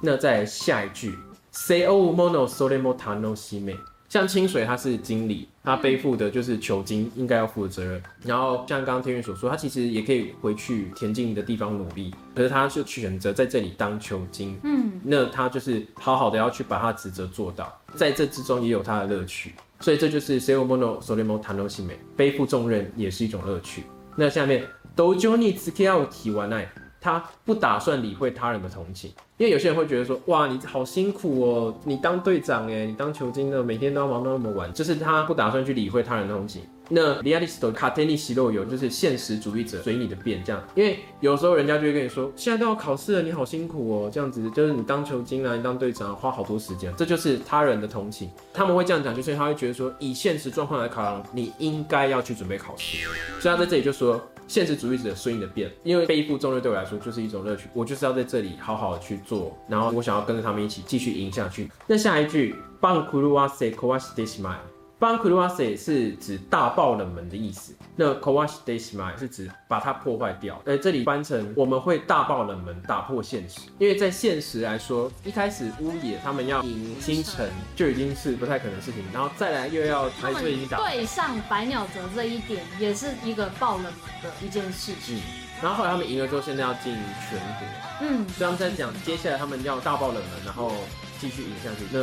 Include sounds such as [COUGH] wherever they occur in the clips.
那在下一句，say o mono solemo tano sime。像清水他是经理，他背负的就是球经应该要负的责任。然后像刚刚天宇所说，他其实也可以回去田径的地方努力，可是他就选择在这里当球经。嗯，那他就是好好的要去把他职责做到，在这之中也有他的乐趣。所以这就是 Seo Mono Solemo Tano Shime，背负重任也是一种乐趣。那下面 Dojo ni tsukiao tiwanai。他不打算理会他人的同情，因为有些人会觉得说，哇，你好辛苦哦，你当队长哎，你当球精的，每天都要忙到那么晚，就是他不打算去理会他人的同情。那 realist 卡天尼西洛有就是现实主义者，随你的便这样，因为有时候人家就会跟你说，现在都要考试了，你好辛苦哦，这样子就是你当球精啊，你当队长花好多时间，这就是他人的同情。他们会这样讲，就是他会觉得说，以现实状况来考量，你应该要去准备考试，所以他在这里就说。现实主义者顺应的变，因为背负重任对我来说就是一种乐趣，我就是要在这里好好的去做，然后我想要跟着他们一起继续赢下去。那下一句，棒库鲁瓦塞科瓦西德西麦。邦克鲁瓦塞是指大爆冷门的意思，那 Kawash Desma 是指把它破坏掉。呃，这里翻成我们会大爆冷门，打破现实。因为在现实来说，一开始乌野他们要赢星辰就已经是不太可能的事情，然后再来又要他们对上百鸟泽这一点，也是一个爆冷门的一件事情。然后后来他们赢了之后，现在要进全国。嗯，所以他们在讲接下来他们要大爆冷门，然后继续赢下去。那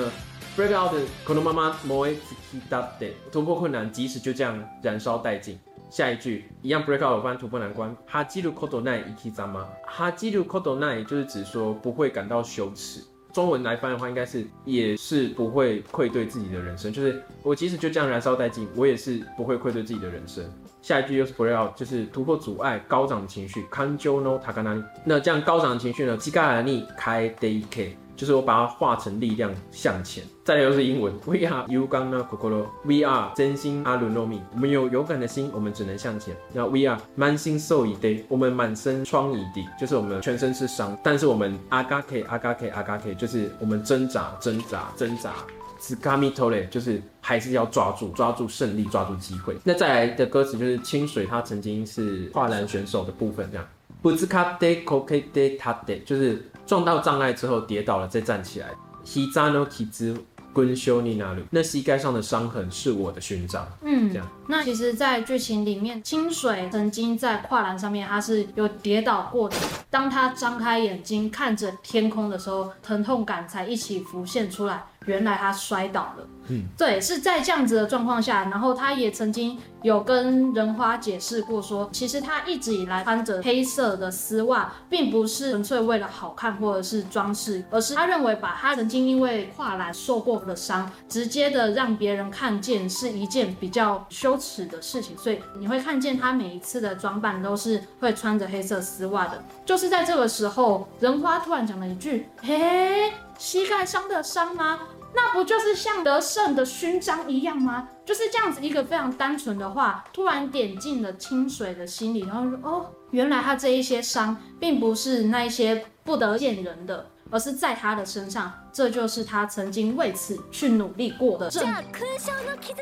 Break out 可能妈妈 more easy that day 突破困难，即使就这样燃烧殆尽。下一句一样 break out 翻突破难关。哈基鲁 kodo nai ikizama 哈基鲁 kodo nai 就是指说不会感到羞耻。中文来翻的话，应该是也是不会愧对自己的人生，就是我即使就这样燃烧殆尽，我也是不会愧对自己的人生。下一句又是 break out，就是突破阻碍，高涨的情绪。Kanjo no takanai 那这样高涨的情绪呢？基嘎尼开 day k 就是我把它化成力量向前，再来又是英文，We are you gonna kokoro，We are 真心阿伦诺米，我们有勇敢的心，我们只能向前。那 We are 满心受以 day，我们满身疮以地，就是我们全身是伤，但是我们阿嘎 K 阿嘎 K 阿嘎 K，就是我们挣扎挣扎挣扎，是 kami tole，就是还是要抓住抓住胜利抓住机会。那再来的歌词就是清水，他曾经是跨栏选手的部分，这样。不兹卡德科克德塔德，就是撞到障碍之后跌倒了再站起来。膝扎诺基兹滚修尼那鲁，那膝盖上的伤痕是我的勋章。嗯，这样。那其实，在剧情里面，清水曾经在跨栏上面，他是有跌倒过的。当他张开眼睛看着天空的时候，疼痛感才一起浮现出来。原来他摔倒了，嗯，对，是在这样子的状况下，然后他也曾经有跟仁花解释过，说其实他一直以来穿着黑色的丝袜，并不是纯粹为了好看或者是装饰，而是他认为把他曾经因为跨栏受过的伤，直接的让别人看见是一件比较羞耻的事情，所以你会看见他每一次的装扮都是会穿着黑色丝袜的。就是在这个时候，仁花突然讲了一句：“嘿。”膝盖伤的伤吗？那不就是像得胜的勋章一样吗？就是这样子一个非常单纯的话，突然点进了清水的心里，然后说：“哦，原来他这一些伤，并不是那一些不得见人的。”而是在他的身上，这就是他曾经为此去努力过的证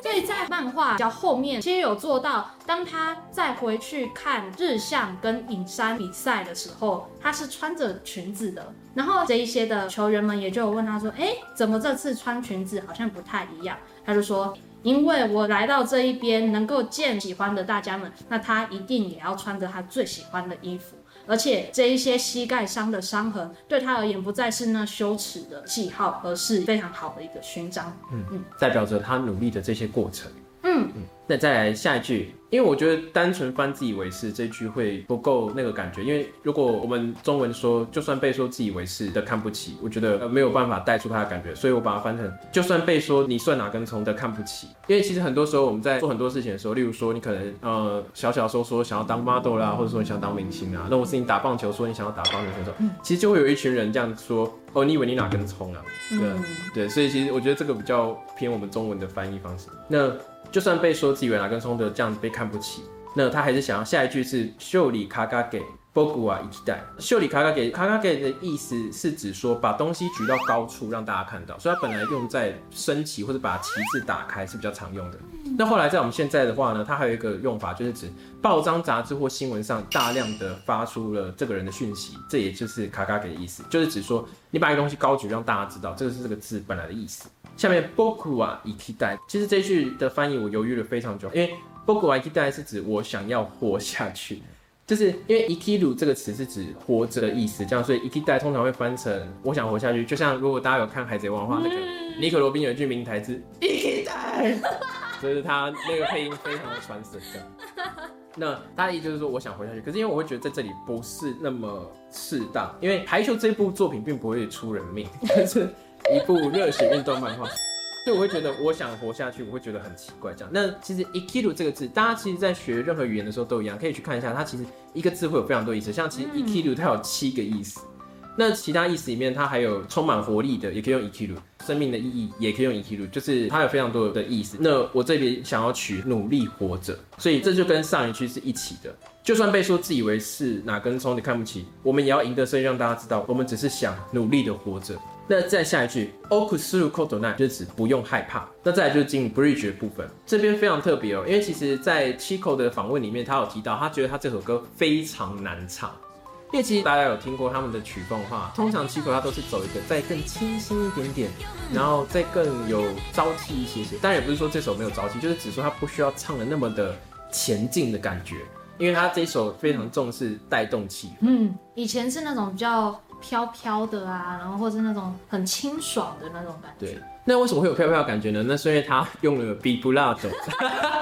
所以在漫画较后面，其实有做到，当他再回去看日向跟影山比赛的时候，他是穿着裙子的。然后这一些的球员们也就问他说：“哎，怎么这次穿裙子好像不太一样？”他就说：“因为我来到这一边，能够见喜欢的大家们，那他一定也要穿着他最喜欢的衣服。”而且这一些膝盖伤的伤痕，对他而言不再是那羞耻的记号，而是非常好的一个勋章。嗯嗯，代表着他努力的这些过程。嗯嗯，那再来下一句。因为我觉得单纯翻自以为是这句会不够那个感觉，因为如果我们中文说就算被说自以为是的看不起，我觉得没有办法带出它的感觉，所以我把它翻成就算被说你算哪根葱的看不起。因为其实很多时候我们在做很多事情的时候，例如说你可能呃小小时候说想要当 model 啦，或者说你想当明星啊，那我是你打棒球说你想要打棒球选手，其实就会有一群人这样说哦，你以为你哪根葱啊？对对，所以其实我觉得这个比较偏我们中文的翻译方式。那就算被说自己为哪根葱的这样被看不起，那他还是想要下一句是秀里卡卡给波古啊一代。秀里卡卡给卡卡给的意思是指说把东西举到高处让大家看到，所以它本来用在升旗或者把旗帜打开是比较常用的。那后来在我们现在的话呢，它还有一个用法，就是指报章、杂志或新闻上大量的发出了这个人的讯息，这也就是卡卡给的意思，就是指说你把一个东西高举让大家知道，这个是这个字本来的意思。下面 boku 啊 ikitai，其实这句的翻译我犹豫了非常久，因为 boku 啊 ikitai 是指我想要活下去，就是因为 ikiru 这个词是指活着的意思，这样所以 ikitai 通常会翻成我想活下去，就像如果大家有看海贼王的话，那个尼可罗宾有一句名台词 ikitai，就是他那个配音非常的传神的。那大意就是说，我想活下去，可是因为我会觉得在这里不是那么适当，因为排球这部作品并不会出人命，但是一部热血运动漫画，所以我会觉得我想活下去，我会觉得很奇怪这样。那其实 ikiru 这个字，大家其实在学任何语言的时候都一样，可以去看一下，它其实一个字会有非常多意思，像其实 ikiru 它有七个意思。那其他意思里面，它还有充满活力的，也可以用 ikiru；生命的意义也可以用 ikiru，就是它有非常多的意思。那我这边想要取努力活着，所以这就跟上一句是一起的。就算被说自以为是哪根葱你看不起，我们也要赢得胜利，让大家知道我们只是想努力的活着。那再下一句 okusuru kotonai 就是指不用害怕。那再来就是进入 bridge 的部分，这边非常特别哦，因为其实在 Chico 的访问里面，他有提到他觉得他这首歌非常难唱。因为其实大家有听过他们的曲风的话，通常七口它都是走一个再更清新一点点，然后再更有朝气一些些。当然也不是说这首没有朝气，就是只说他不需要唱的那么的前进的感觉，因为他这首非常重视带动气。嗯，以前是那种比较飘飘的啊，然后或是那种很清爽的那种感觉。对，那为什么会有飘飘的感觉呢？那是因为他用了 B 不拉走。[LAUGHS]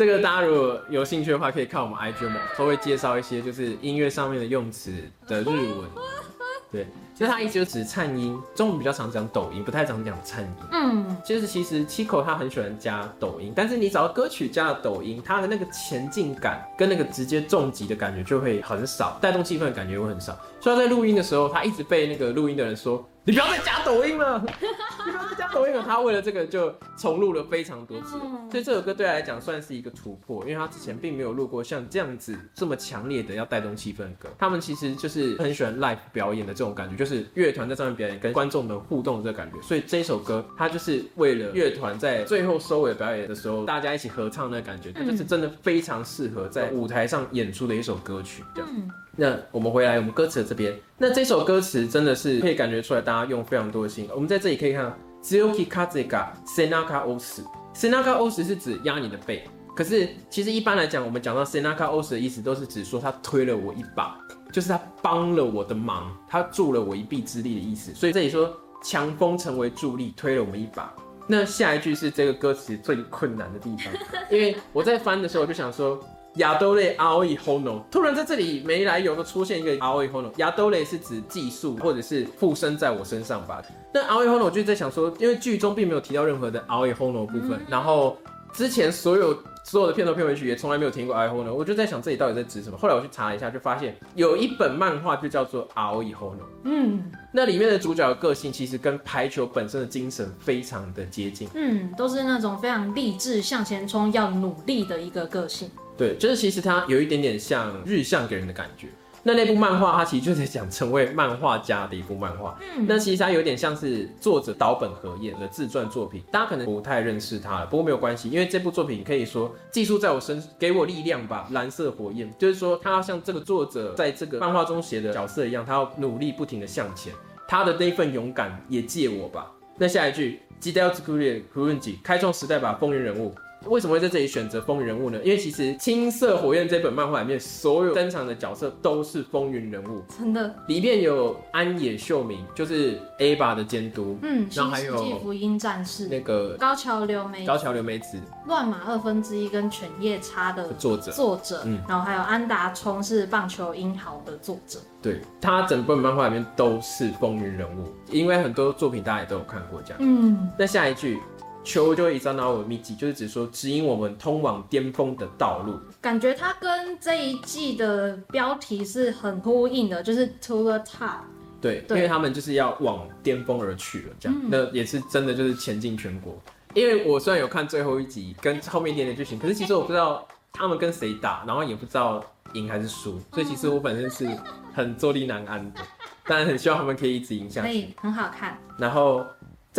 这个大家如果有兴趣的话，可以看我们 IG 嘛，都会介绍一些就是音乐上面的用词的日文。[LAUGHS] 对，其实他一直就指颤音，中文比较常讲抖音，不太常讲颤音。嗯，就是其实 Chico 他很喜欢加抖音，但是你只要歌曲加了抖音，它的那个前进感跟那个直接重击的感觉就会很少，带动气氛的感觉会很少。所以在录音的时候，他一直被那个录音的人说。你不要再加抖音了，你不要再 [LAUGHS] [LAUGHS] 他为了这个就重录了非常多次，所以这首歌对他来讲算是一个突破，因为他之前并没有录过像这样子这么强烈的要带动气氛的歌。他们其实就是很喜欢 live 表演的这种感觉，就是乐团在上面表演跟观众们互动的这个感觉。所以这首歌它就是为了乐团在最后收尾表演的时候，大家一起合唱的感觉，它就是真的非常适合在舞台上演出的一首歌曲。这样。那我们回来，我们歌词的这边，那这首歌词真的是可以感觉出来，大家用非常多的心。我们在这里可以看，Zioki Kazega Senaka Os，Senaka Os 是指压你的背。可是其实一般来讲，我们讲到 Senaka Os 的意思，都是指说他推了我一把，就是他帮了我的忙，他助了我一臂之力的意思。所以这里说强风成为助力，推了我们一把。那下一句是这个歌词最困难的地方，因为我在翻的时候我就想说。亚多雷阿欧伊 hono，突然在这里没来由的出现一个阿欧伊 hono，亚兜类是指技术或者是附身在我身上吧？那阿欧伊 hono 我就在想说，因为剧中并没有提到任何的阿欧伊 hono 部分，然后之前所有所有的片头片尾曲也从来没有听过阿欧伊 hono，我就在想这里到底在指什么？后来我去查了一下，就发现有一本漫画就叫做阿欧伊 hono，嗯，那里面的主角的个性其实跟排球本身的精神非常的接近，嗯，都是那种非常励志向前冲、要努力的一个个性。对，就是其实它有一点点像日向给人的感觉。那那部漫画它其实就在讲成为漫画家的一部漫画。嗯，那其实它有点像是作者岛本和彦的自传作品。大家可能不太认识他了，不过没有关系，因为这部作品可以说寄宿在我身，给我力量吧。蓝色火焰，就是说他要像这个作者在这个漫画中写的角色一样，他要努力不停的向前。他的那份勇敢也借我吧。那下一句，基德兹库列库伦吉开创时代吧，风云人物。为什么会在这里选择风云人物呢？因为其实《青色火焰》这本漫画里面，所有登场的角色都是风云人物，真的。里面有安野秀明，就是 A 吧的监督，嗯，然后还有福音战士那个高桥留美，高桥留美子，乱马二分之一跟犬夜叉的作者，作者，嗯，然后还有安达充是棒球英豪的作者，对他整本漫画里面都是风云人物，因为很多作品大家也都有看过这样，嗯，那下一句。求就一张脑尔秘籍，就是指说指引我们通往巅峰的道路。感觉它跟这一季的标题是很呼应的，就是 To the top。对，因为他们就是要往巅峰而去了，这样，那也是真的就是前进全国。因为我虽然有看最后一集跟后面一点点剧情，可是其实我不知道他们跟谁打，然后也不知道赢还是输，所以其实我本身是 [LAUGHS] 很坐立难安的，当然很希望他们可以一直赢下去。所以很好看。然后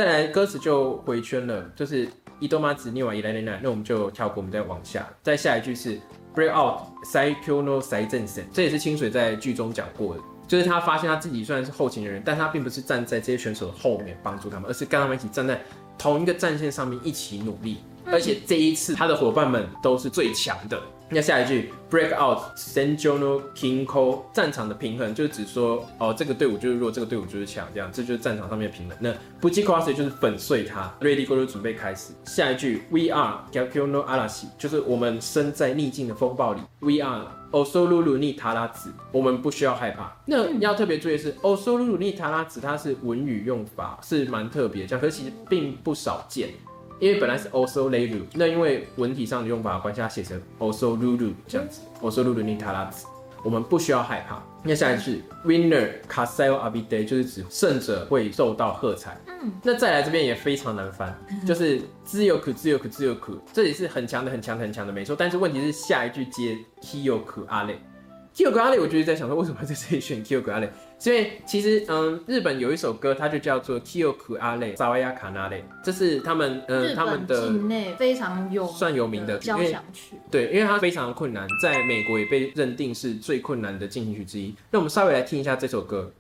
再来歌词就回圈了，就是伊多玛子尼瓦伊来来来，那我们就跳过，我们再往下。再下一句是 break out sai kyo no sai 正神，这也是清水在剧中讲过的。就是他发现他自己虽然是后勤的人，但他并不是站在这些选手的后面帮助他们，而是跟他们一起站在同一个战线上面一起努力。而且这一次他的伙伴们都是最强的。那下一句 break out senjono kinko 战场的平衡，就是指说哦这个队伍就是弱，这个队伍就是强，这样这就是战场上面的平衡。那 buji cross 就是粉碎它，ready go 就准备开始。下一句 we are Gakyo No arashi 就是我们身在逆境的风暴里，we are osolulu ni 塔拉子，我们不需要害怕。那要特别注意的是 osolulu ni 塔拉子，它是文语用法是蛮特别，这样可是其实并不少见。因为本来是 also lulu，那因为文体上的用法的关系，它写成 also lulu 这样子，also lulu ni 塔拉子，我们不需要害怕。那下一句 winner kaseo abide 就是指胜者会受到喝彩。嗯，那再来这边也非常难翻，[LAUGHS] 就是自由苦自由苦自由苦，这里是很强的很强很强的没错，但是问题是下一句接，kiyoku 阿累，我就是在想说为什么在这里选 kiyoku 阿累。所以其实，嗯，日本有一首歌，它就叫做 Kyoku Ale Sawaya Kanale，这是他们，嗯，他们的境内非常有算有名的交响曲。对，因为它非常困难，在美国也被认定是最困难的进行曲之一。那我们稍微来听一下这首歌。